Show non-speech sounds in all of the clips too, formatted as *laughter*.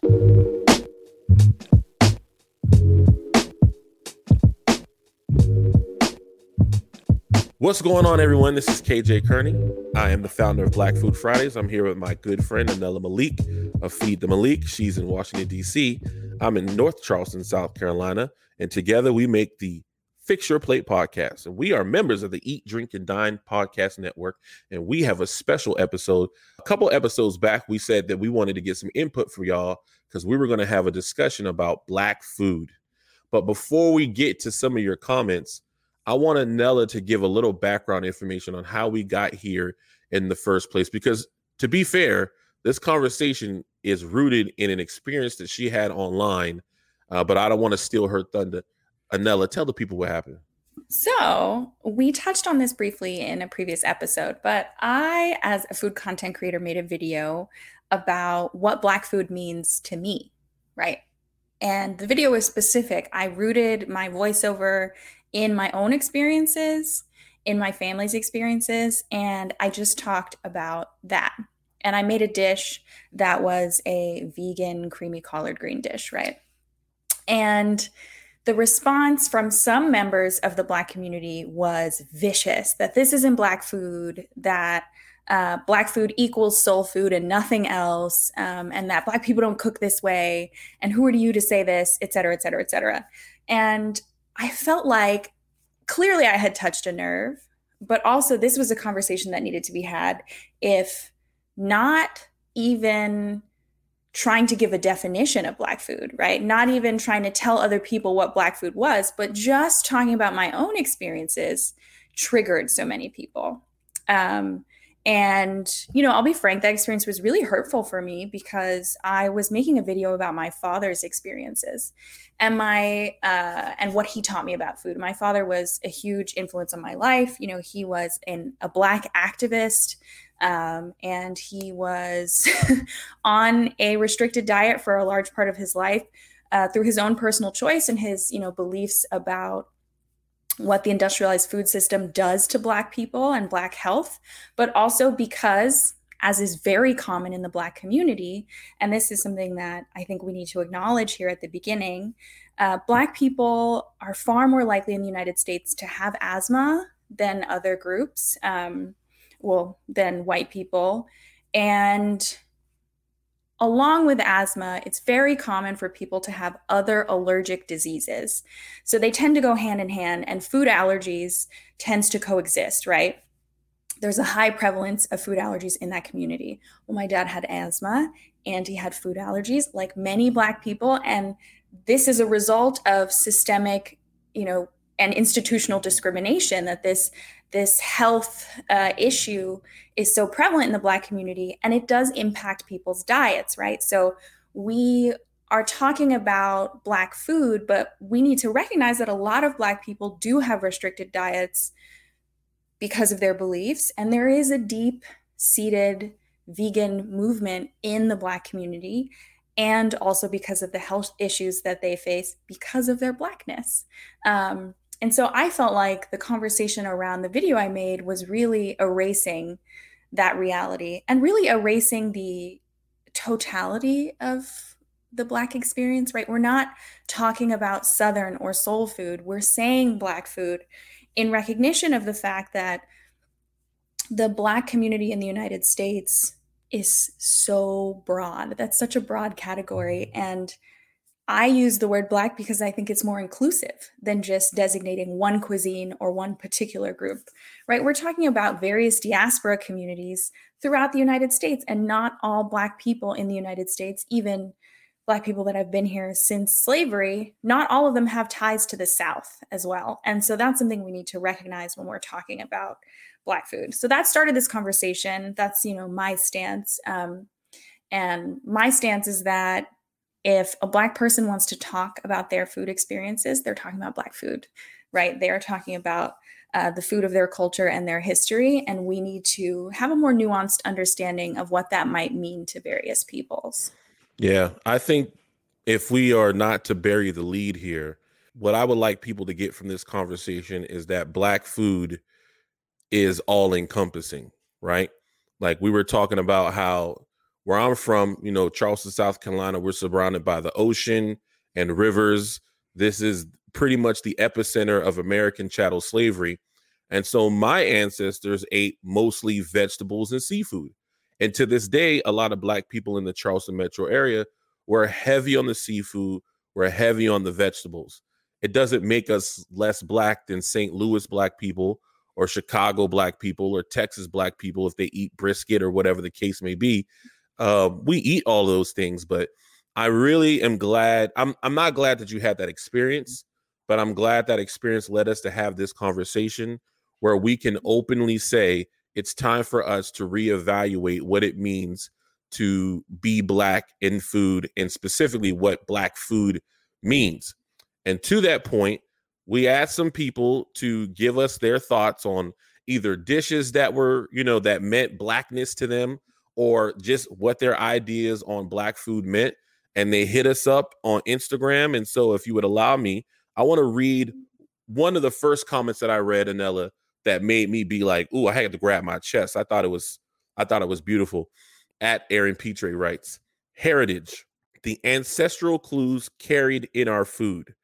What's going on, everyone? This is KJ Kearney. I am the founder of Black Food Fridays. I'm here with my good friend Anela Malik of Feed the Malik. She's in Washington, D.C. I'm in North Charleston, South Carolina. And together we make the Fix Your Plate podcast. And we are members of the Eat, Drink, and Dine podcast network. And we have a special episode. A couple episodes back, we said that we wanted to get some input for y'all because we were going to have a discussion about Black food. But before we get to some of your comments, I want Nella to give a little background information on how we got here in the first place. Because to be fair, this conversation is rooted in an experience that she had online, uh, but I don't want to steal her thunder. Anela, tell the people what happened. So, we touched on this briefly in a previous episode, but I, as a food content creator, made a video about what Black food means to me, right? And the video was specific. I rooted my voiceover in my own experiences, in my family's experiences, and I just talked about that. And I made a dish that was a vegan creamy collard green dish, right? And the response from some members of the Black community was vicious that this isn't Black food, that uh, Black food equals soul food and nothing else, um, and that Black people don't cook this way, and who are you to say this, et cetera, et cetera, et cetera. And I felt like clearly I had touched a nerve, but also this was a conversation that needed to be had if not even trying to give a definition of black food, right? Not even trying to tell other people what black food was, but just talking about my own experiences triggered so many people. Um, and, you know, I'll be frank, that experience was really hurtful for me because I was making a video about my father's experiences and my uh, and what he taught me about food. My father was a huge influence on my life. You know, he was an, a black activist. Um, and he was *laughs* on a restricted diet for a large part of his life uh, through his own personal choice and his you know beliefs about what the industrialized food system does to Black people and Black health, but also because, as is very common in the Black community, and this is something that I think we need to acknowledge here at the beginning, uh, Black people are far more likely in the United States to have asthma than other groups, um, well, than white people. And Along with asthma, it's very common for people to have other allergic diseases. So they tend to go hand in hand, and food allergies tends to coexist, right? There's a high prevalence of food allergies in that community. Well, my dad had asthma and he had food allergies, like many Black people. And this is a result of systemic, you know, and institutional discrimination that this this health uh, issue is so prevalent in the Black community and it does impact people's diets, right? So we are talking about Black food, but we need to recognize that a lot of Black people do have restricted diets because of their beliefs. And there is a deep seated vegan movement in the Black community and also because of the health issues that they face because of their Blackness. Um, and so I felt like the conversation around the video I made was really erasing that reality and really erasing the totality of the Black experience, right? We're not talking about Southern or soul food. We're saying Black food in recognition of the fact that the Black community in the United States is so broad. That's such a broad category. And I use the word Black because I think it's more inclusive than just designating one cuisine or one particular group, right? We're talking about various diaspora communities throughout the United States, and not all Black people in the United States, even Black people that have been here since slavery, not all of them have ties to the South as well. And so that's something we need to recognize when we're talking about Black food. So that started this conversation. That's, you know, my stance. Um, and my stance is that if a black person wants to talk about their food experiences they're talking about black food right? They are talking about uh, the food of their culture and their history and we need to have a more nuanced understanding of what that might mean to various peoples. Yeah i think if we are not to bury the lead here what i would like people to get from this conversation is that black food is all encompassing right? Like we were talking about how where I'm from, you know, Charleston, South Carolina, we're surrounded by the ocean and rivers. This is pretty much the epicenter of American chattel slavery. And so my ancestors ate mostly vegetables and seafood. And to this day, a lot of black people in the Charleston metro area were heavy on the seafood, were heavy on the vegetables. It doesn't make us less black than St. Louis black people or Chicago black people or Texas black people if they eat brisket or whatever the case may be. Uh, we eat all those things, but I really am glad. I'm I'm not glad that you had that experience, but I'm glad that experience led us to have this conversation where we can openly say it's time for us to reevaluate what it means to be black in food and specifically what black food means. And to that point, we asked some people to give us their thoughts on either dishes that were, you know, that meant blackness to them or just what their ideas on black food meant. And they hit us up on Instagram. And so, if you would allow me, I want to read one of the first comments that I read, Anela, that made me be like, "Ooh, I had to grab my chest." I thought it was, I thought it was beautiful. At Aaron Petre writes, "Heritage, the ancestral clues carried in our food,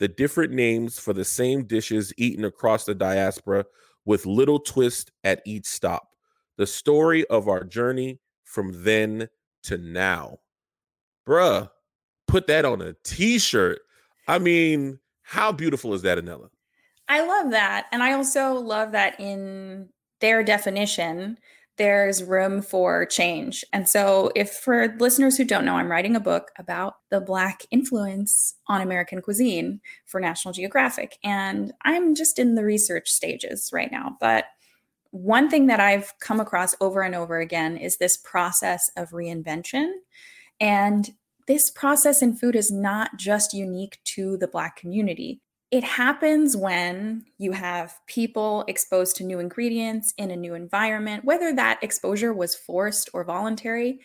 the different names for the same dishes eaten across the diaspora, with little twist at each stop the story of our journey from then to now. Bruh, put that on a t-shirt. I mean, how beautiful is that, Anela? I love that. And I also love that in their definition, there's room for change. And so, if for listeners who don't know, I'm writing a book about the Black influence on American cuisine for National Geographic. And I'm just in the research stages right now. But one thing that I've come across over and over again is this process of reinvention. And this process in food is not just unique to the Black community. It happens when you have people exposed to new ingredients in a new environment, whether that exposure was forced or voluntary,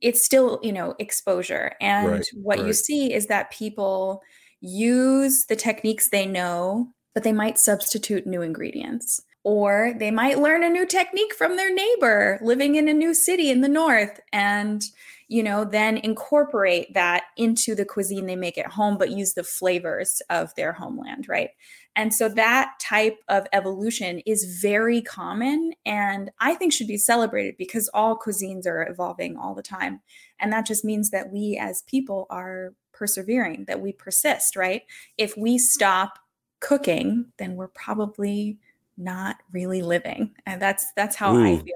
it's still, you know, exposure. And right, what right. you see is that people use the techniques they know, but they might substitute new ingredients or they might learn a new technique from their neighbor living in a new city in the north and you know then incorporate that into the cuisine they make at home but use the flavors of their homeland right? And so that type of evolution is very common and i think should be celebrated because all cuisines are evolving all the time. And that just means that we as people are persevering that we persist right? If we stop cooking then we're probably not really living. And that's that's how Ooh. I feel.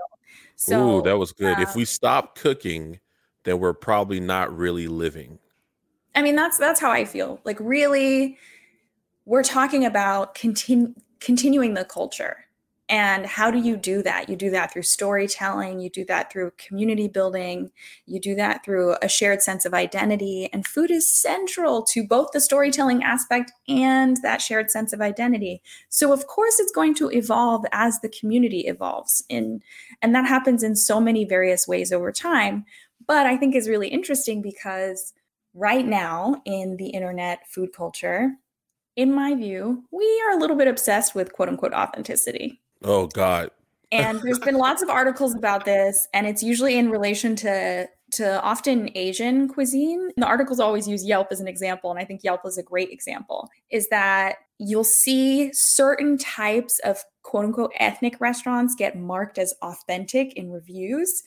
So Ooh, that was good. if we um stop cooking, then we're probably not really living. I mean, that's that's how I feel. Like really we're talking about continu- continuing the culture and how do you do that? You do that through storytelling, you do that through community building, you do that through a shared sense of identity. And food is central to both the storytelling aspect and that shared sense of identity. So of course it's going to evolve as the community evolves. In and that happens in so many various ways over time. But I think is really interesting because right now in the internet food culture, in my view, we are a little bit obsessed with quote unquote authenticity. Oh God. and there's been lots of articles about this, and it's usually in relation to to often Asian cuisine. The articles always use Yelp as an example, and I think Yelp is a great example. Is that you'll see certain types of quote unquote ethnic restaurants get marked as authentic in reviews.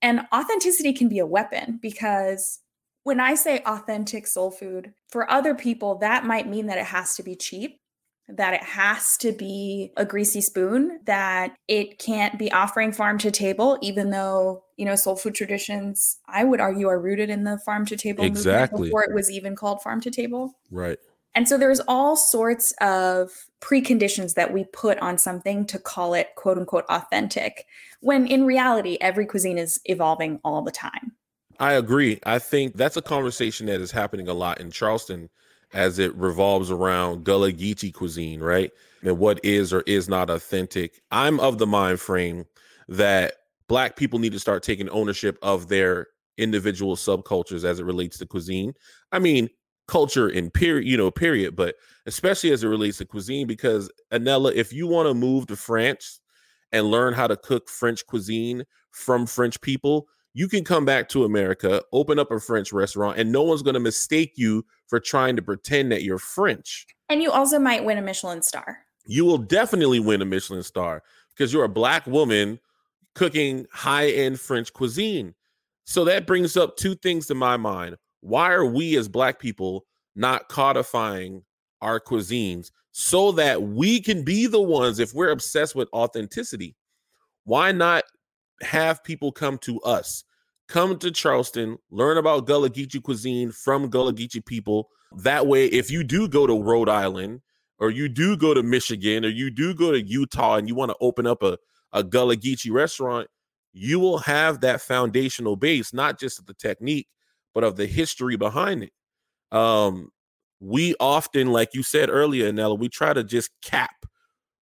And authenticity can be a weapon because when I say authentic soul food, for other people, that might mean that it has to be cheap that it has to be a greasy spoon, that it can't be offering farm to table, even though, you know, soul food traditions, I would argue, are rooted in the farm to table exactly. before it was even called farm to table. Right. And so there's all sorts of preconditions that we put on something to call it quote unquote authentic, when in reality, every cuisine is evolving all the time. I agree. I think that's a conversation that is happening a lot in Charleston as it revolves around Gullah Geechee cuisine, right? And what is or is not authentic. I'm of the mind frame that black people need to start taking ownership of their individual subcultures as it relates to cuisine. I mean, culture in period, you know, period, but especially as it relates to cuisine, because Anela, if you want to move to France and learn how to cook French cuisine from French people, you can come back to America, open up a French restaurant, and no one's going to mistake you for trying to pretend that you're French. And you also might win a Michelin star. You will definitely win a Michelin star because you're a black woman cooking high end French cuisine. So that brings up two things to my mind. Why are we as black people not codifying our cuisines so that we can be the ones if we're obsessed with authenticity? Why not have people come to us? Come to Charleston, learn about Gullah Geechee cuisine from Gullah Geechee people. That way, if you do go to Rhode Island or you do go to Michigan or you do go to Utah and you want to open up a, a Gullah Geechee restaurant, you will have that foundational base, not just of the technique, but of the history behind it. Um, we often, like you said earlier, Nella, we try to just cap,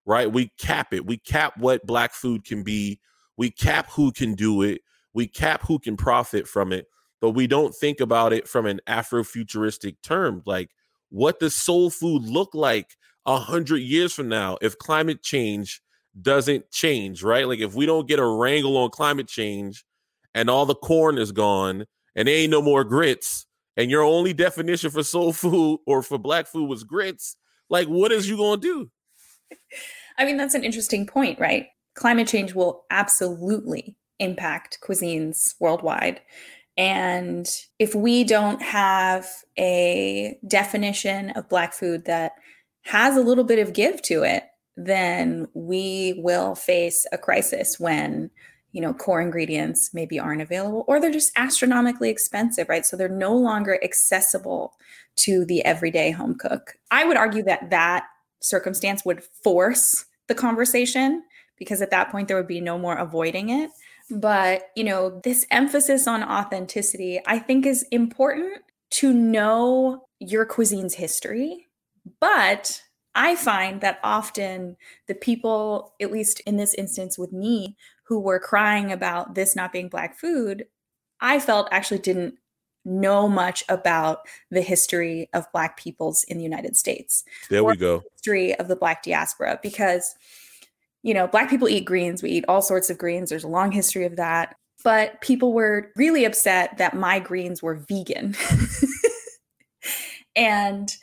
right? We cap it. We cap what black food can be. We cap who can do it. We cap who can profit from it. But we don't think about it from an Afrofuturistic term. Like, what does soul food look like a hundred years from now if climate change doesn't change, right? Like if we don't get a wrangle on climate change and all the corn is gone and there ain't no more grits, and your only definition for soul food or for black food was grits, like what is you gonna do? *laughs* I mean, that's an interesting point, right? Climate change will absolutely impact cuisines worldwide. And if we don't have a definition of Black food that has a little bit of give to it, then we will face a crisis when you know core ingredients maybe aren't available or they're just astronomically expensive right? So they're no longer accessible to the everyday home cook. I would argue that that circumstance would force the conversation because at that point there would be no more avoiding it but, you know, this emphasis on authenticity, I think is important to know your cuisine's history. But I find that often the people, at least in this instance with me, who were crying about this not being Black food, I felt actually didn't know much about the history of Black peoples in the United States. There we go. The history of the Black diaspora, because you know, black people eat greens. We eat all sorts of greens. There's a long history of that. But people were really upset that my greens were vegan. *laughs* and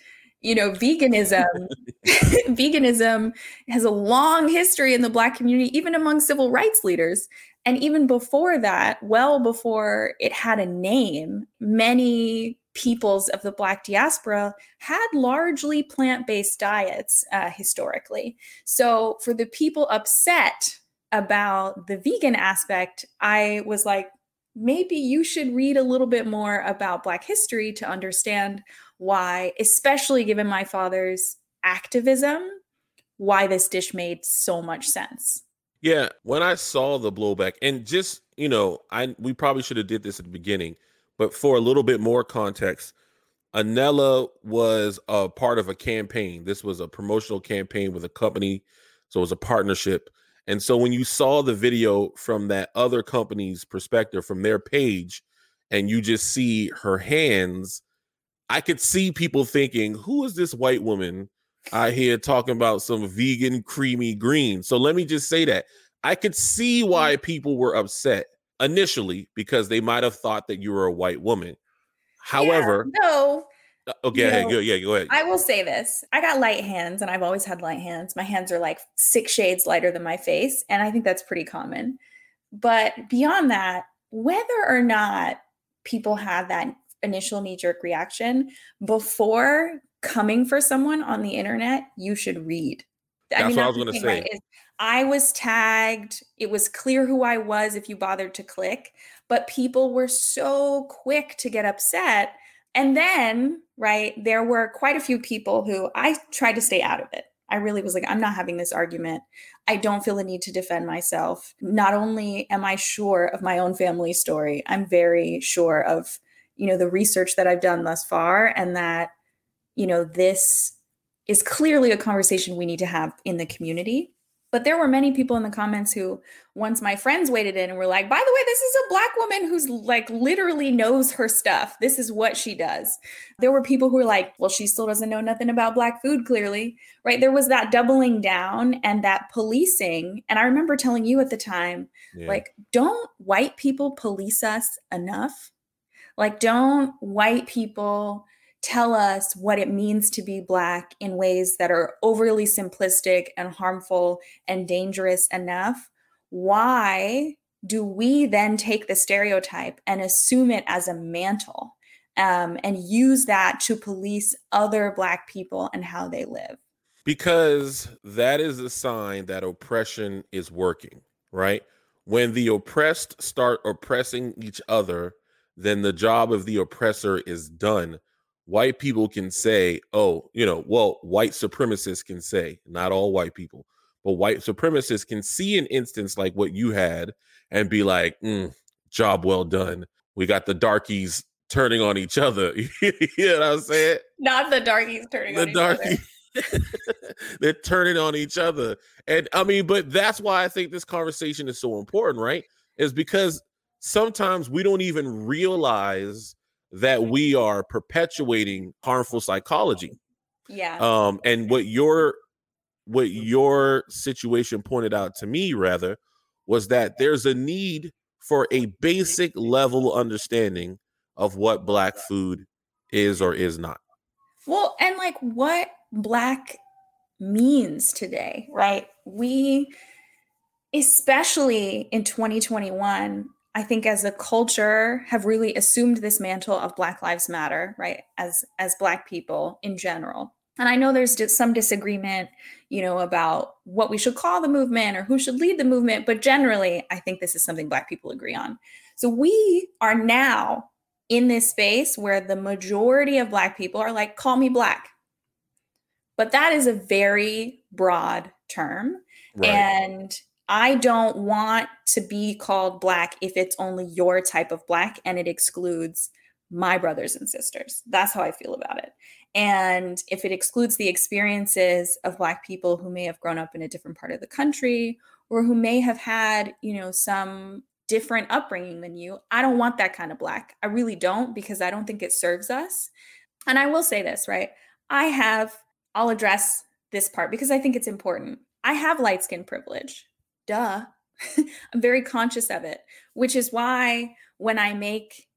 you know, veganism *laughs* *laughs* veganism has a long history in the black community even among civil rights leaders. And even before that, well before it had a name, many peoples of the Black diaspora had largely plant based diets uh, historically. So, for the people upset about the vegan aspect, I was like, maybe you should read a little bit more about Black history to understand why, especially given my father's activism, why this dish made so much sense. Yeah, when I saw the blowback, and just you know, I we probably should have did this at the beginning but for a little bit more context, Anela was a part of a campaign. This was a promotional campaign with a company, so it was a partnership. And so when you saw the video from that other company's perspective, from their page, and you just see her hands, I could see people thinking, "Who is this white woman I hear talking about some vegan creamy green?" So let me just say that I could see why mm-hmm. people were upset initially because they might have thought that you were a white woman. However, yeah, no. Uh, okay, oh, go, yeah, go ahead. I will say this. I got light hands and I've always had light hands. My hands are like six shades lighter than my face. And I think that's pretty common. But beyond that, whether or not people have that initial knee jerk reaction before coming for someone on the internet, you should read. That's I mean, what I was going to say. Right? I was tagged. It was clear who I was if you bothered to click, but people were so quick to get upset. And then, right, there were quite a few people who I tried to stay out of it. I really was like, I'm not having this argument. I don't feel the need to defend myself. Not only am I sure of my own family story, I'm very sure of, you know, the research that I've done thus far and that, you know, this is clearly a conversation we need to have in the community But there were many people in the comments who, once my friends waded in and were like, by the way, this is a black woman who's like literally knows her stuff. This is what she does. There were people who were like, well, she still doesn't know nothing about black food, clearly. Right. There was that doubling down and that policing. And I remember telling you at the time, yeah. like, don't white people police us enough? Like, don't white people tell us what it means to be Black in ways that are overly simplistic and harmful and dangerous enough, why do we then take the stereotype and assume it as a mantle um, and use that to police other Black people and how they live? Because that is a sign that oppression is working, right? When the oppressed start oppressing each other, then the job of the oppressor is done white people can say, oh, you know, well, white supremacists can say, not all white people, but white supremacists can see an instance like what you had and be like, mm, job well done. We got the darkies turning on each other. *laughs* you know what I'm saying? Not the darkies turning the on darkies. each other. *laughs* They're turning on each other. And I mean, but that's why I think this conversation is so important, right? Is because sometimes we don't even realize that we are perpetuating harmful psychology. Yeah. Um, and what your what your situation pointed out to me rather was that there's a need for a basic level understanding of what black food is or is not. Well, and like what black means today, right? We especially in 2021 I think as a culture have really assumed this mantle of Black Lives Matter, right? As as Black people in general. And I know there's some disagreement, you know, about what we should call the movement or who should lead the movement, but generally, I think this is something Black people agree on. So we are now in this space where the majority of Black people are like, call me Black. But that is a very broad term. Right. And I don't want to be called black if it's only your type of black and it excludes my brothers and sisters. That's how I feel about it. And if it excludes the experiences of black people who may have grown up in a different part of the country or who may have had, you know, some different upbringing than you, I don't want that kind of black. I really don't because I don't think it serves us. And I will say this, right? I have I'll address this part because I think it's important. I have light skin privilege duh. *laughs* I'm very conscious of it, which is why when I make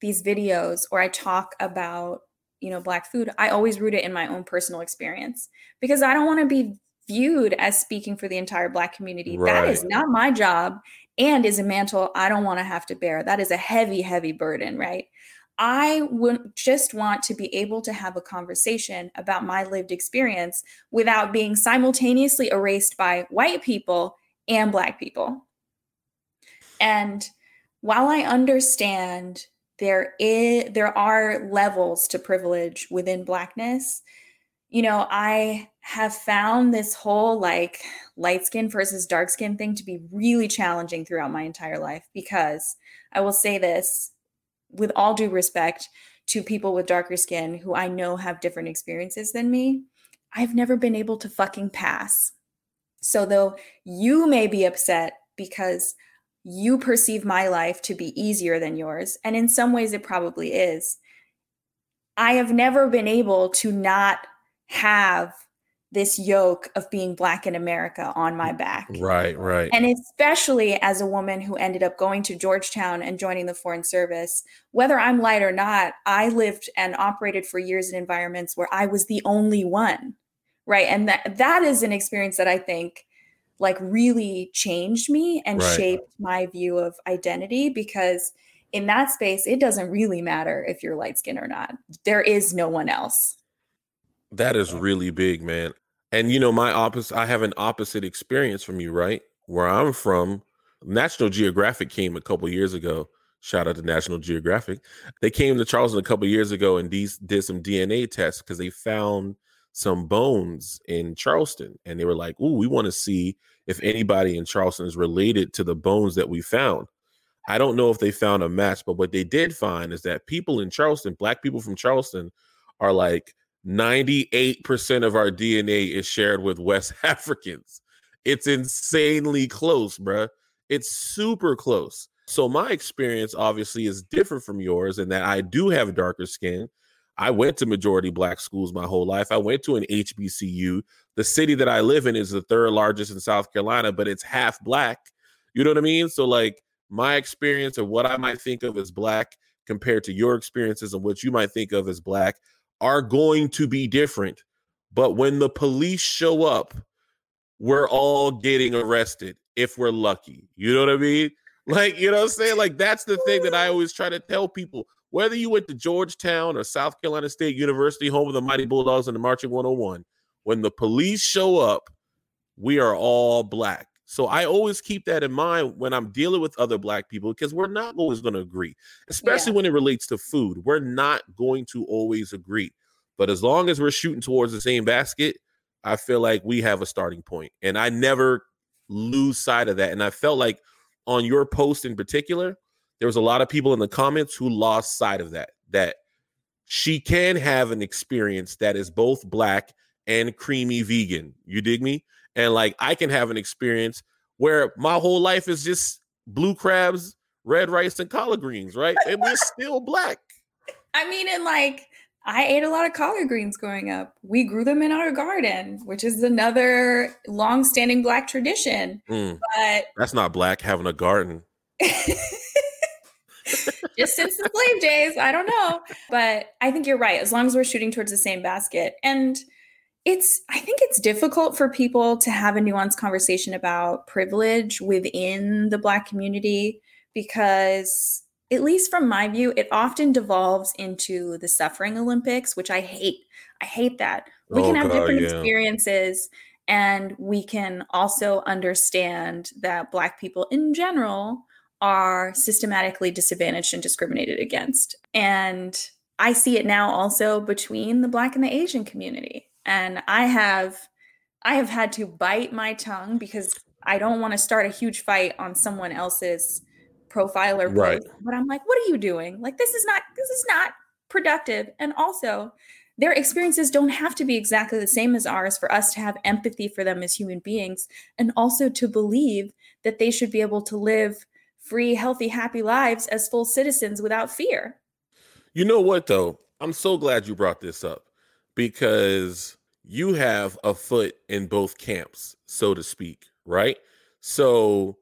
these videos or I talk about, you know, black food, I always root it in my own personal experience because I don't want to be viewed as speaking for the entire black community. Right. That is not my job and is a mantle I don't want to have to bear. That is a heavy, heavy burden, right? I would just want to be able to have a conversation about my lived experience without being simultaneously erased by white people and Black people. And while I understand there is there are levels to privilege within blackness, you know, I have found this whole like light skin versus dark skin thing to be really challenging throughout my entire life because I will say this with all due respect to people with darker skin who I know have different experiences than me. I've never been able to fucking pass so, though you may be upset because you perceive my life to be easier than yours, and in some ways it probably is, I have never been able to not have this yoke of being Black in America on my back. Right, right. And especially as a woman who ended up going to Georgetown and joining the Foreign Service, whether I'm light or not, I lived and operated for years in environments where I was the only one right? And that that is an experience that i think like really changed me and right. shaped my view of identity because in that space it doesn't really matter if you're light skinned or not. There is no one else. That is really big man. And you know my opposite i have an opposite experience from you right? Where i'm from national geographic came a couple years ago. Shout out to national geographic. They came to charleston a couple years ago and these did some dna tests because they found some bones in Charleston, and they were like, "Ooh, we want to see if anybody in Charleston is related to the bones that we found." I don't know if they found a match, but what they did find is that people in Charleston, black people from Charleston, are like 98% of our DNA is shared with West *laughs* Africans. It's insanely close, bruh. It's super close. So my experience obviously is different from yours in that I do have darker skin. I went to majority black schools my whole life. I went to an HBCU. The city that I live in is the third largest in South Carolina, but it's half black. You know what I mean? So like my experience of what I might think of as black compared to your experiences and what you might think of as black are going to be different. But when the police show up, we're all getting arrested if we're lucky. You know what I mean? Like, you know what I'm saying? Like, that's the thing that I always try to tell people. Whether you went to Georgetown or South Carolina State University, home of the Mighty Bulldogs and the Marching 101, when the police show up, we are all black. So I always keep that in mind when I'm dealing with other black people because we're not always going to agree, especially yeah. when it relates to food. We're not going to always agree. But as long as we're shooting towards the same basket, I feel like we have a starting point. And I never lose sight of that. And I felt like on your post in particular, there was a lot of people in the comments who lost sight of that, that she can have an experience that is both black and creamy vegan. You dig me? And like I can have an experience where my whole life is just blue crabs, red rice, and collard greens, right? And we're *laughs* still black. I mean, and like I ate a lot of collard greens growing up. We grew them in our garden, which is another long-standing black tradition. Mm, but that's not black having a garden. *laughs* just since the slave days, I don't know. But I think you're right. As long as we're shooting towards the same basket. And it's I think it's difficult for people to have a nuanced conversation about privilege within the black community because at least from my view, it often devolves into the suffering Olympics, which I hate. I hate that. We oh, can have God, different yeah. experiences and we can also understand that Black people in general are systematically disadvantaged and discriminated against. And I see it now also between the Black and the Asian community. And I have. I have had to bite my tongue because I don't want to start a huge fight on someone else's profile or right. but I'm like, what are you doing? Like this is not this is not productive. And also, their experiences don't have to be exactly the same as ours for us to have empathy for them as human beings and also to believe that they should be able to live free, healthy, happy lives as full citizens without fear. You know what though? I'm so glad you brought this up because you have a foot in both camps, so to speak, right? So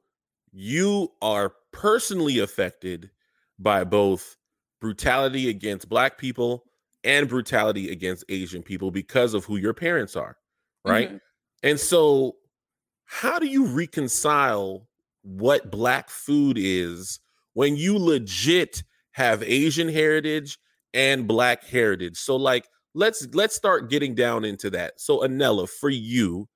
you are personally affected by both brutality against black people and brutality against Asian people because of who your parents are, right? Mm-hmm. And so, how do you reconcile what black food is when you legit have Asian heritage and black heritage? So, like, let's let's start getting down into that. So, Anela, for you,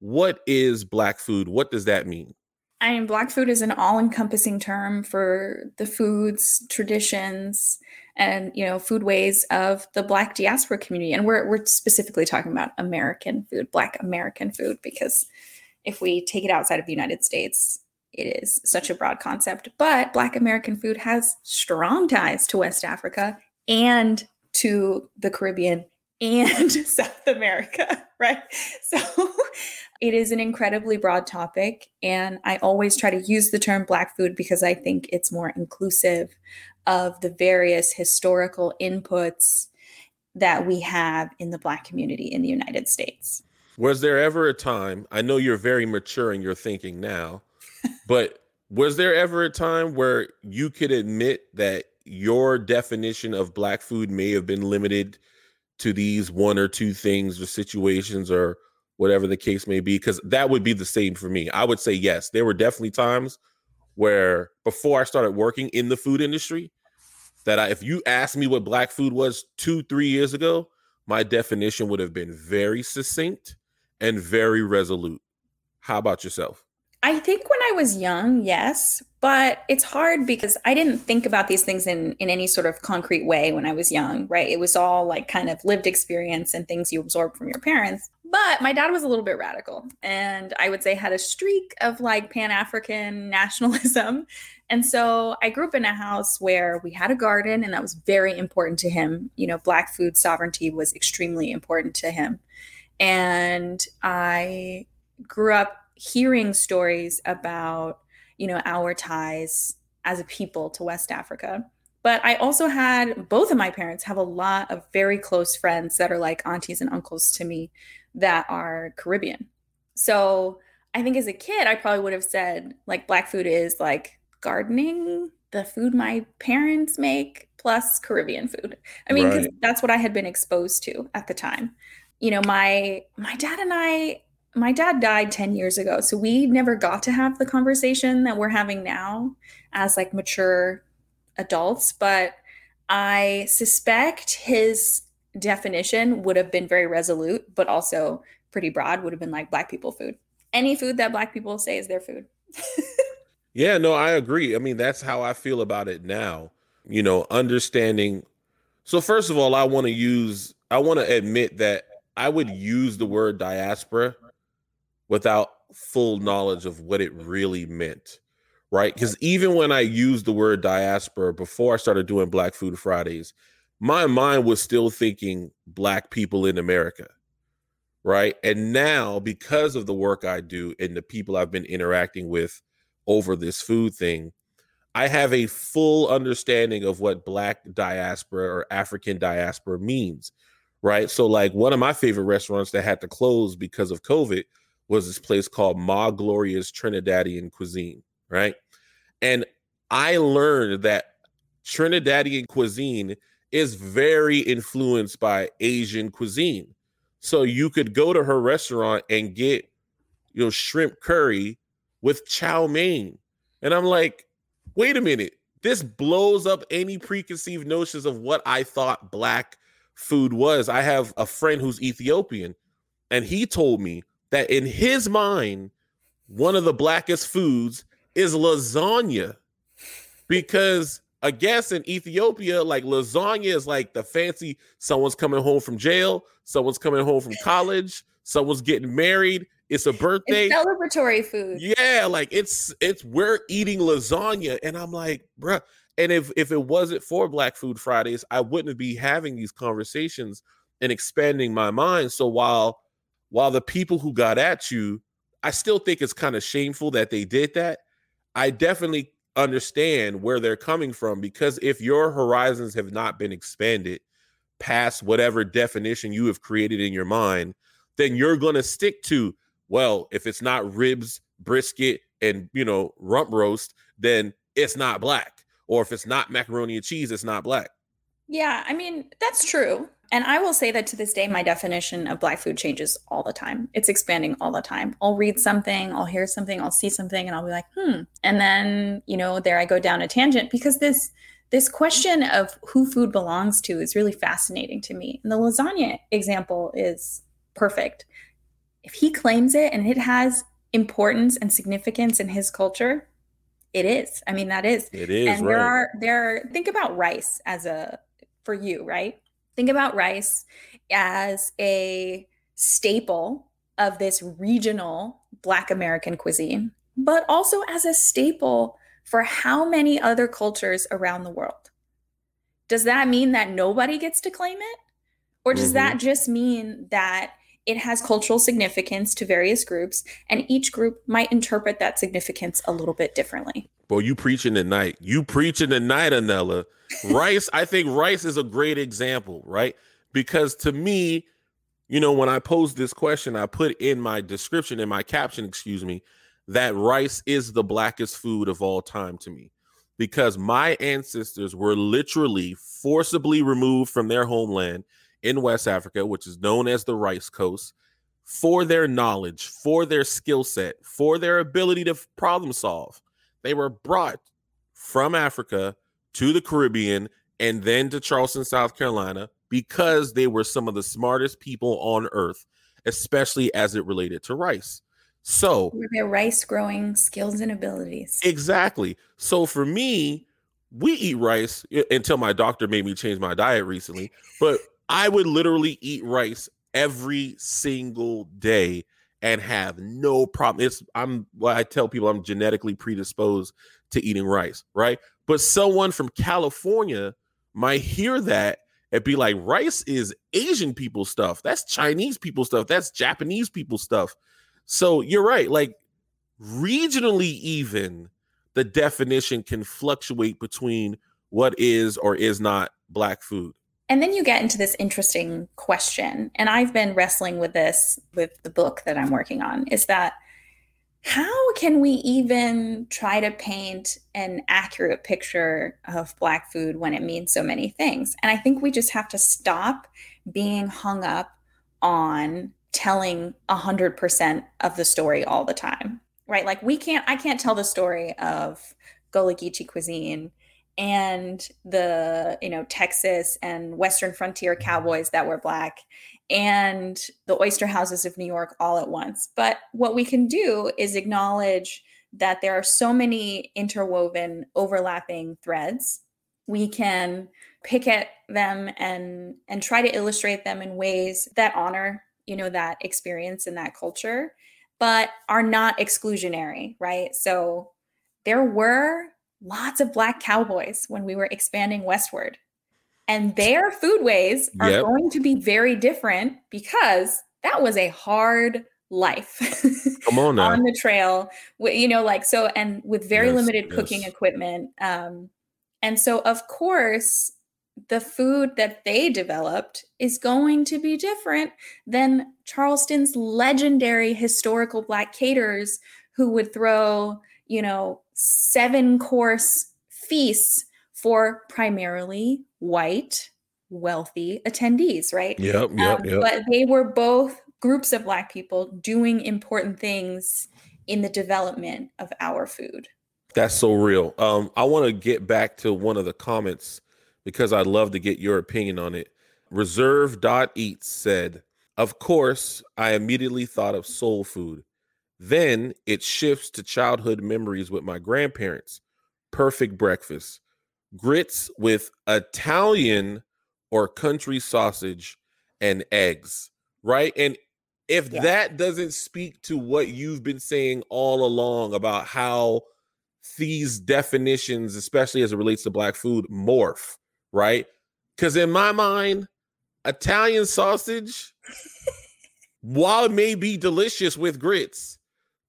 what is black food? What does that mean? I mean, Black food is an all-encompassing term for the foods, traditions, and you know, food ways of the Black diaspora community. And we're we're specifically talking about American food, Black American food, because if we take it outside of the United States, it is such a broad concept. But Black American food has strong ties to West Africa and to the Caribbean and *laughs* South America, *laughs* right? So *laughs* it is an incredibly broad topic. And I always try to use the term Black food because I think it's more inclusive of the various historical inputs that we have in the Black community in the United States. Was there ever a time, I know you're very mature in your thinking now, but was there ever a time where you could admit that your definition of Black food may have been limited to these one or two things or situations or whatever the case may be? Because that would be the same for me. I would say yes. There were definitely times where before i started working in the food industry that I, if you asked me what black food was two three years ago my definition would have been very succinct and very resolute. How about yourself I think when I was young, yes, but it's hard because I didn't think about these things in in any sort of concrete way when I was young, right? It was all like kind of lived experience and things you absorb from your parents. But my dad was a little bit radical and I would say had a streak of like pan-African *laughs* nationalism. And so I grew up in a house where we had a garden and that was very important to him. You know, black food sovereignty was extremely important to him. And I grew up hearing stories about, you know, our ties as a people to West Africa. But I also had both of my parents have a lot of very close friends that are like aunties and uncles to me that are Caribbean. So I think as a kid, I probably would have said like black food is like gardening, the food my parents make, plus Caribbean food. I mean, right. that's what I had been exposed to at the time. You know, my my dad and I, my dad died 10 years ago. So we never got to have the conversation that we're having now as like mature adults. But I suspect his definition would have been very resolute, but also pretty broad, would have been like black people food. Any food that black people say is their food. *laughs* yeah, no, I agree. I mean, that's how I feel about it now. You know, understanding. So, first of all, I want to use, I want to admit that I would use the word diaspora without full knowledge of what it really meant. Right. Because even when I used the word diaspora before I started doing Black Food Fridays, my mind was still thinking black people in America. Right. And now, because of the work I do and the people I've been interacting with over this food thing, I have a full understanding of what black diaspora or African diaspora means. Right. So, like, one of my favorite restaurants that had to close because of COVID was this place called Ma Gloria's Trinidadian Cuisine. Right. And I learned that Trinidadian cuisine is very influenced by Asian cuisine. So you could go to her restaurant and get you know shrimp curry with chow mein. And I'm like, wait a minute. This blows up any preconceived notions of what I thought black food was. I have a friend who's Ethiopian, and he told me that in his mind, one of the blackest foods is lasagna because I guess in Ethiopia, like lasagna is like the fancy someone's coming home from jail, someone's coming home from college, someone's getting married, it's a birthday. It's celebratory food. Yeah, like it's it's we're eating lasagna. And I'm like, bruh. And if if it wasn't for Black Food Fridays, I wouldn't be having these conversations and expanding my mind. So while while the people who got at you, I still think it's kind of shameful that they did that. I definitely understand where they're coming from because if your horizons have not been expanded past whatever definition you have created in your mind, then you're going to stick to, well, if it's not ribs, brisket, and, you know, rump roast, then it's not black. Or if it's not macaroni and cheese, it's not black. Yeah, I mean, that's true. And I will say that to this day, my definition of Black food changes all the time. It's expanding all the time. I'll read something, I'll hear something, I'll see something, and I'll be like, hmm. And then, you know, there I go down a tangent because this this question of who food belongs to is really fascinating to me. And the lasagna example is perfect. If he claims it and it has importance and significance in his culture, it is. I mean, that is. It is. And right. there are there. Think about rice as a for you, right? Think about rice as a staple of this regional Black American cuisine, but also as a staple for how many other cultures around the world. Does that mean that nobody gets to claim it? Or does mm-hmm. that just mean that it has cultural significance to various groups and each group might interpret that significance a little bit differently? Well, you preaching tonight. You preaching tonight, Anela. *laughs* Rice, I think rice is a great example, right? Because to me, you know, when I posed this question, I put in my description, in my caption, excuse me, that rice is the blackest food of all time to me. Because my ancestors were literally forcibly removed from their homeland in West Africa, which is known as the Rice Coast, for their knowledge, for their skill set, for their ability to problem solve. They were brought from Africa to the Caribbean and then to Charleston, South Carolina, because they were some of the smartest people on earth, especially as it related to rice. So, their rice growing skills and abilities. Exactly. So, for me, we eat rice until my doctor made me change my diet recently, but I would literally eat rice every single day and have no problem. It's I'm well, I tell people I'm genetically predisposed to eating rice, right? But someone from California might hear that and be like, rice is Asian people stuff. That's Chinese people stuff. That's Japanese people stuff. So you're right. Like regionally, even the definition can fluctuate between what is or is not Black food. And then you get into this interesting question. And I've been wrestling with this with the book that I'm working on is that how can we even try to paint an accurate picture of Black food when it means so many things? And I think we just have to stop being hung up on telling 100% of the story all the time, right? Like, we can't, I can't tell the story of Geechee cuisine and the you know Texas and Western frontier cowboys that were black and the oyster houses of New York all at once. But what we can do is acknowledge that there are so many interwoven overlapping threads. We can pick at them and and try to illustrate them in ways that honor, you know, that experience and that culture, but are not exclusionary, right? So there were lots of black cowboys when we were expanding westward. And their foodways are yep. going to be very different because that was a hard life. *laughs* Come on now. on the trail. You know, like so, and with very yes, limited yes. cooking equipment. Um, and so, of course, the food that they developed is going to be different than Charleston's legendary historical black caterers who would throw, you know, seven course feasts for primarily white, wealthy attendees, right? Yep, yep, um, yep. But they were both groups of Black people doing important things in the development of our food. That's so real. Um, I want to get back to one of the comments because I'd love to get your opinion on it. Reserve dot eats said, Of course, I immediately thought of soul food. Then it shifts to childhood memories with my grandparents. Perfect breakfast. Grits with Italian or country sausage and eggs, right? And if yeah. that doesn't speak to what you've been saying all along about how these definitions, especially as it relates to black food, morph, right? Because in my mind, Italian sausage, *laughs* while it may be delicious with grits,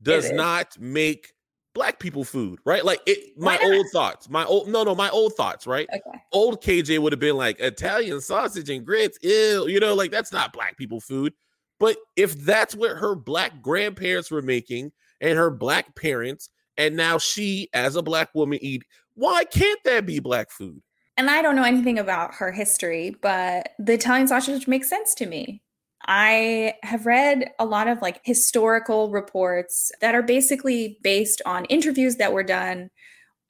does not make black people food, right? Like it my old thoughts. My old no, no, my old thoughts, right? Okay. Old KJ would have been like Italian sausage and grits, ew, you know, like that's not black people food. But if that's what her black grandparents were making and her black parents, and now she as a black woman eat, why can't that be black food? And I don't know anything about her history, but the Italian sausage makes sense to me. I have read a lot of like historical reports that are basically based on interviews that were done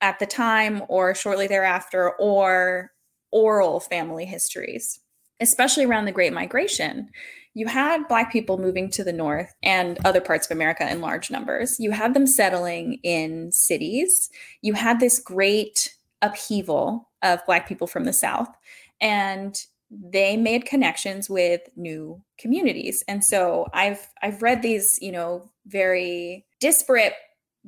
at the time or shortly thereafter or oral family histories, especially around the Great Migration. You had Black people moving to the North and other parts of America in large numbers. You had them settling in cities. You had this great upheaval of Black people from the South. And they made connections with new communities and so i've i've read these you know very disparate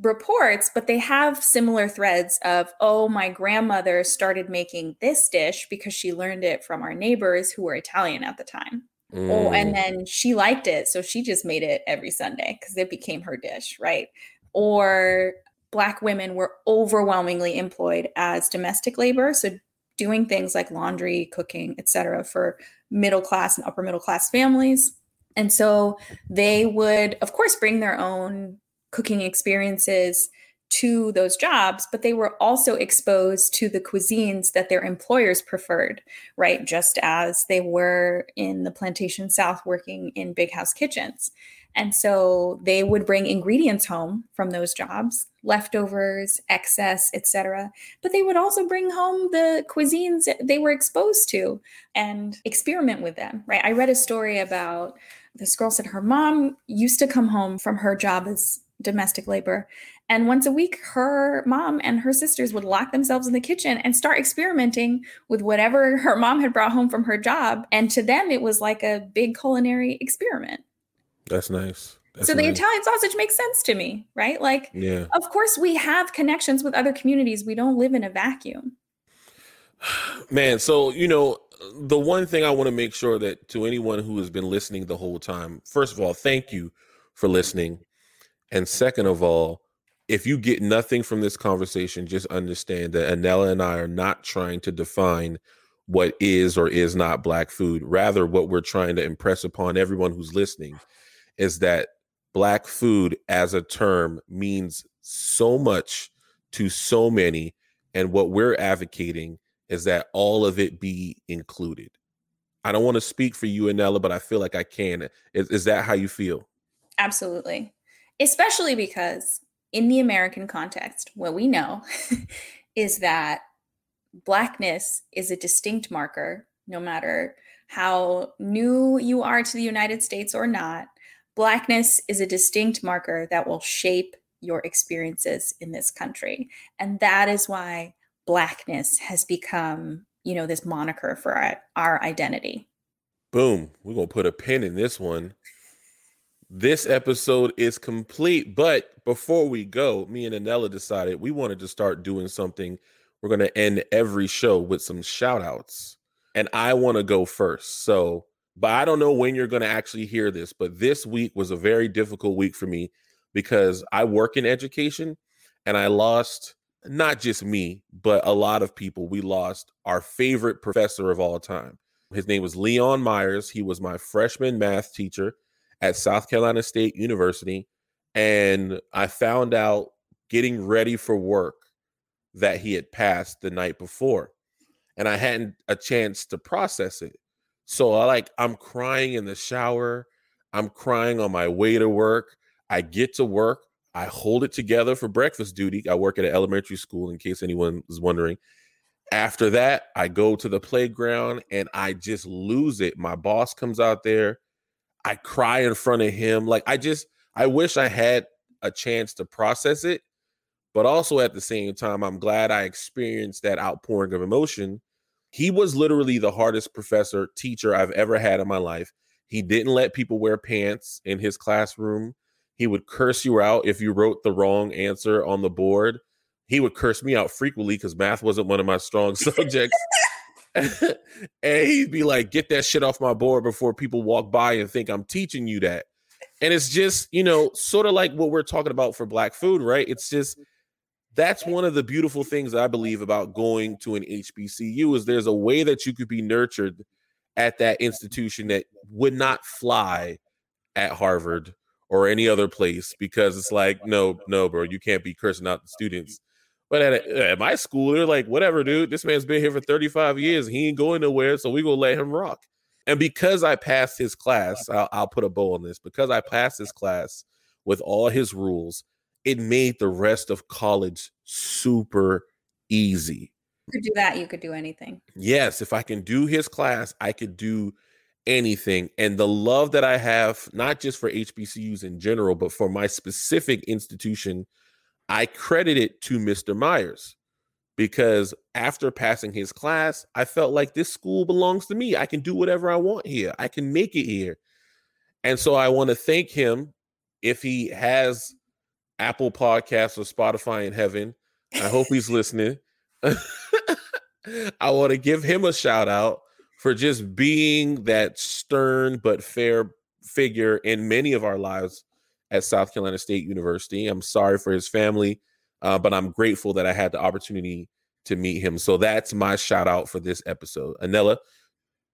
reports but they have similar threads of oh my grandmother started making this dish because she learned it from our neighbors who were italian at the time mm. oh and mm. then she liked it so she just made it every sunday because it became her dish right or black women were overwhelmingly employed as domestic labor so doing things like laundry, cooking, etc., for middle class and upper middle class families. And so they would, of course, bring their own cooking experiences to those jobs, but they were also exposed to the cuisines that their employers preferred, right? Just as they were in the plantation South working in big house kitchens. And so they would bring ingredients home from those jobs, leftovers, excess, etc. But they would also bring home the cuisines they were exposed to and experiment with them, right? I read a story about this girl said her mom used to come home from her job as domestic labor and once a week, her mom and her sisters would lock themselves in the kitchen and start experimenting with whatever her mom had brought home from her job. And to them, it was like a big culinary experiment. That's nice. That's so the nice. Italian sausage makes sense to me, right? Like, yeah. of course, we have connections with other communities. We don't live in a vacuum. *sighs* Man, so you know, the one thing I want to make sure that to anyone who has been listening the whole time, first of all, thank you for listening, and second of all, if you get nothing from this conversation, just understand that Anela and I are not trying to define what is or is not black food. Rather, what we're trying to impress upon everyone who's listening is that black food as a term means so much to so many. And what we're advocating is that all of it be included. I don't want to speak for you, Anela, but I feel like I can. Is, is that how you feel? Absolutely. Especially because in the American context, what we know *laughs* is that blackness is a distinct marker, no matter how new you are to the United States or not. Blackness is a distinct marker that will shape your experiences in this country. And that is why blackness has become, you know, this moniker for our, our identity. Boom. We're going to put a pin in this one this episode is complete. But before we go, me and Anela decided we wanted to start doing something. We're going to end every show with some shout outs. And I want to go first. So, but I don't know when you're going to actually hear this, but this week was a very difficult week for me because I work in education and I lost not just me, but a lot of people. We lost our favorite professor of all time. His name was Leon Myers. He was my freshman math teacher at South Carolina State University. And I found out getting ready for work that he had passed the night before. And I hadn't a chance to process it. So I like I'm crying in the shower. I'm crying on my way to work. I get to work. I hold it together for breakfast duty. I work at an elementary school, in case anyone is wondering. After that, I go to the playground and I just lose it. My boss comes out there. I cry in front of him. Like I just I wish I had a chance to process it, but also at the same time, I'm glad I experienced that outpouring of emotion. He was literally the hardest professor, teacher I've ever had in my life. He didn't let people wear pants in his classroom. He would curse you out if you wrote the wrong answer on the board. He would curse me out frequently because math wasn't one of my strong *laughs* subjects. *laughs* and he'd be like, get that shit off my board before people walk by and think I'm teaching you that. And it's just, you know, sort of like what we're talking about for black food, right? It's just mm-hmm. That's one of the beautiful things I believe about going to an HBCU is there's a way that you could be nurtured at that institution that would not fly at Harvard or any other place because it's like, no, no, bro, you can't be cursing out the students but at, at my school, they're like, whatever, dude. This man's been here for 35 years. He ain't going nowhere. So we gonna let him rock. And because I passed his class, I'll, I'll put a bow on this. Because I passed his class with all his rules, it made the rest of college super easy. You could do that, you could do anything. Yes, if I can do his class, I could do anything. And the love that I have, not just for HBCUs in general, but for my specific institution I credit it to Mr. Myers because after passing his class, I felt like this school belongs to me. I can do whatever I want here, I can make it here. And so I want to thank him if he has Apple Podcasts or Spotify in heaven. I hope he's listening. *laughs* I want to give him a shout out for just being that stern but fair figure in many of our lives at South Carolina State University. I'm sorry for his family, uh, but I'm grateful that I had the opportunity to meet him. So that's my shout out for this episode. Anela,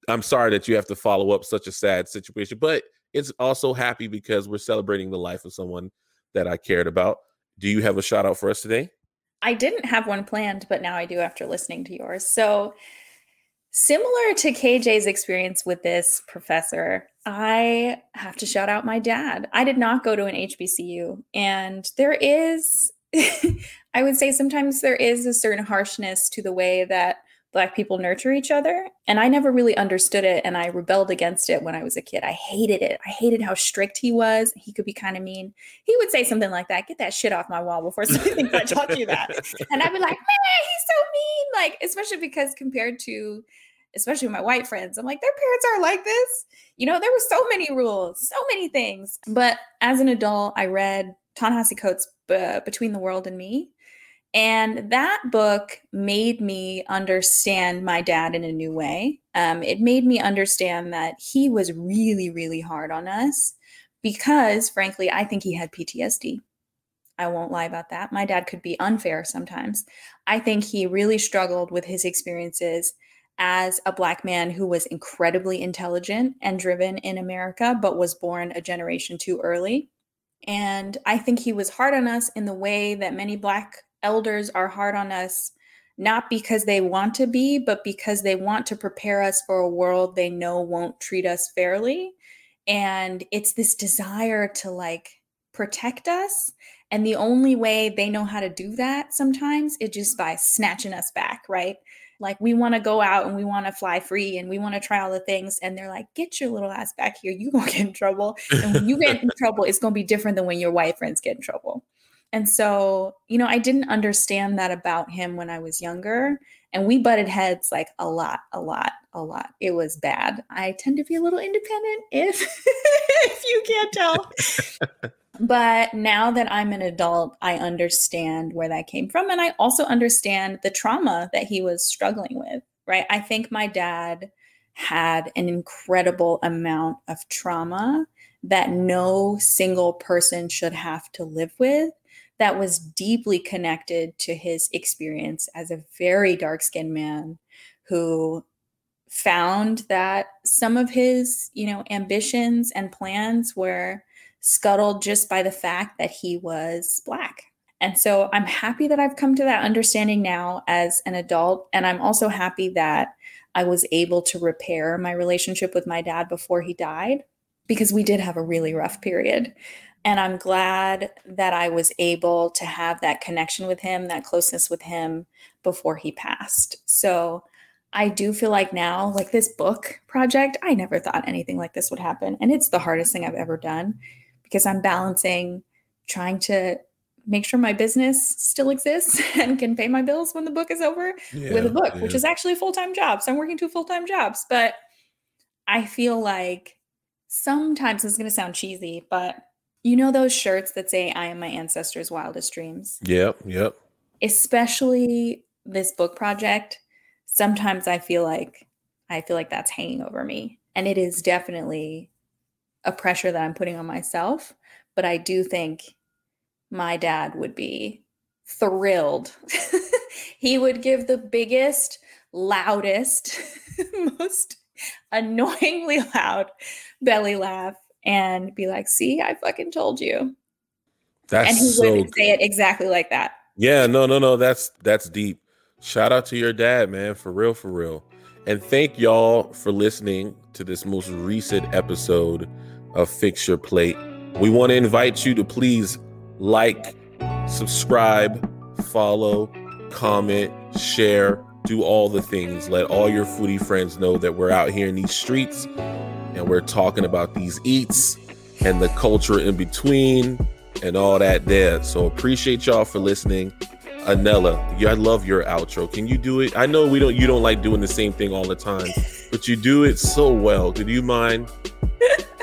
I'm sorry that you have to follow up such a sad situation, but it's also happy because we're celebrating the life of someone that I cared about. Do you have a shout out for us today? I didn't have one planned, but now I do after listening to yours. So, similar to KJ's experience with this professor, I have to shout out my dad. I did not go to an HBCU, and there is, *laughs* I would say, sometimes there is a certain harshness to the way that Black people nurture each other. And I never really understood it, and I rebelled against it when I was a kid. I hated it. I hated how strict he was. He could be kind of mean. He would say something like that, get that shit off my wall before somebody thinks *laughs* I taught you that. And I'd be like, man, he's so mean. Like, especially because compared to especially my white friends. I'm like, their parents are like this. You know, there were so many rules, so many things. But as an adult, I read Ta-Nehisi Coates' Between the World and Me. And that book made me understand my dad in a new way. Um, it made me understand that he was really, really hard on us because, frankly, I think he had PTSD. I won't lie about that. My dad could be unfair sometimes. I think he really struggled with his experiences as a Black man who was incredibly intelligent and driven in America, but was born a generation too early. And I think he was hard on us in the way that many Black elders are hard on us, not because they want to be, but because they want to prepare us for a world they know won't treat us fairly. And it's this desire to like protect us. And the only way they know how to do that sometimes is just by snatching us back, right? Like we want to go out and we want to fly free and we want to try all the things. And they're like, get your little ass back here. You gonna get in trouble. And when you get in *laughs* trouble, it's gonna be different than when your white friends get in trouble. And so, you know, I didn't understand that about him when I was younger. And we butted heads like a lot, a lot, a lot. It was bad. I tend to be a little independent if *laughs* if you can't tell. *laughs* But now that I'm an adult, I understand where that came from. And I also understand the trauma that he was struggling with, right? I think my dad had an incredible amount of trauma that no single person should have to live with that was deeply connected to his experience as a very dark skinned man who found that some of his you know ambitions and plans were scuttled just by the fact that he was Black. And so I'm happy that I've come to that understanding now as an adult. And I'm also happy that I was able to repair my relationship with my dad before he died because we did have a really rough period. And I'm glad that I was able to have that connection with him, that closeness with him before he passed. So I do feel like now, like this book project, I never thought anything like this would happen. And it's the hardest thing I've ever done because I'm balancing trying to make sure my business still exists *laughs* and can pay my bills when the book is over yeah, with a book, yeah. which is actually a full time job. So I'm working two full time jobs. But I feel like sometimes it's going to sound cheesy, but you know those shirts that say, I am my ancestors' wildest dreams? Yep, yep. Especially this book project. Sometimes I feel like I feel like that's hanging over me. And it is definitely a pressure that I'm putting on myself. But I do think my dad would be thrilled. *laughs* he would give the biggest, loudest, *laughs* most annoyingly loud belly laugh and be like, see, I fucking told you. That's and he so would say it exactly like that. Yeah, no, no, no. That's that's deep. Shout out to your dad, man. For real, for real. And thank y'all for listening to this most recent episode of Fix Your Plate. We want to invite you to please like, subscribe, follow, comment, share, do all the things. Let all your foodie friends know that we're out here in these streets and we're talking about these eats and the culture in between and all that there. So appreciate y'all for listening. Anela, I love your outro. Can you do it? I know we don't you don't like doing the same thing all the time, but you do it so well. Could you mind? *laughs*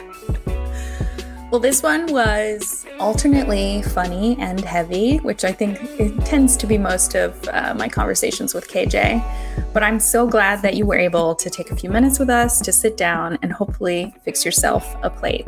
Well, this one was alternately funny and heavy, which I think it tends to be most of uh, my conversations with KJ. But I'm so glad that you were able to take a few minutes with us to sit down and hopefully fix yourself a plate.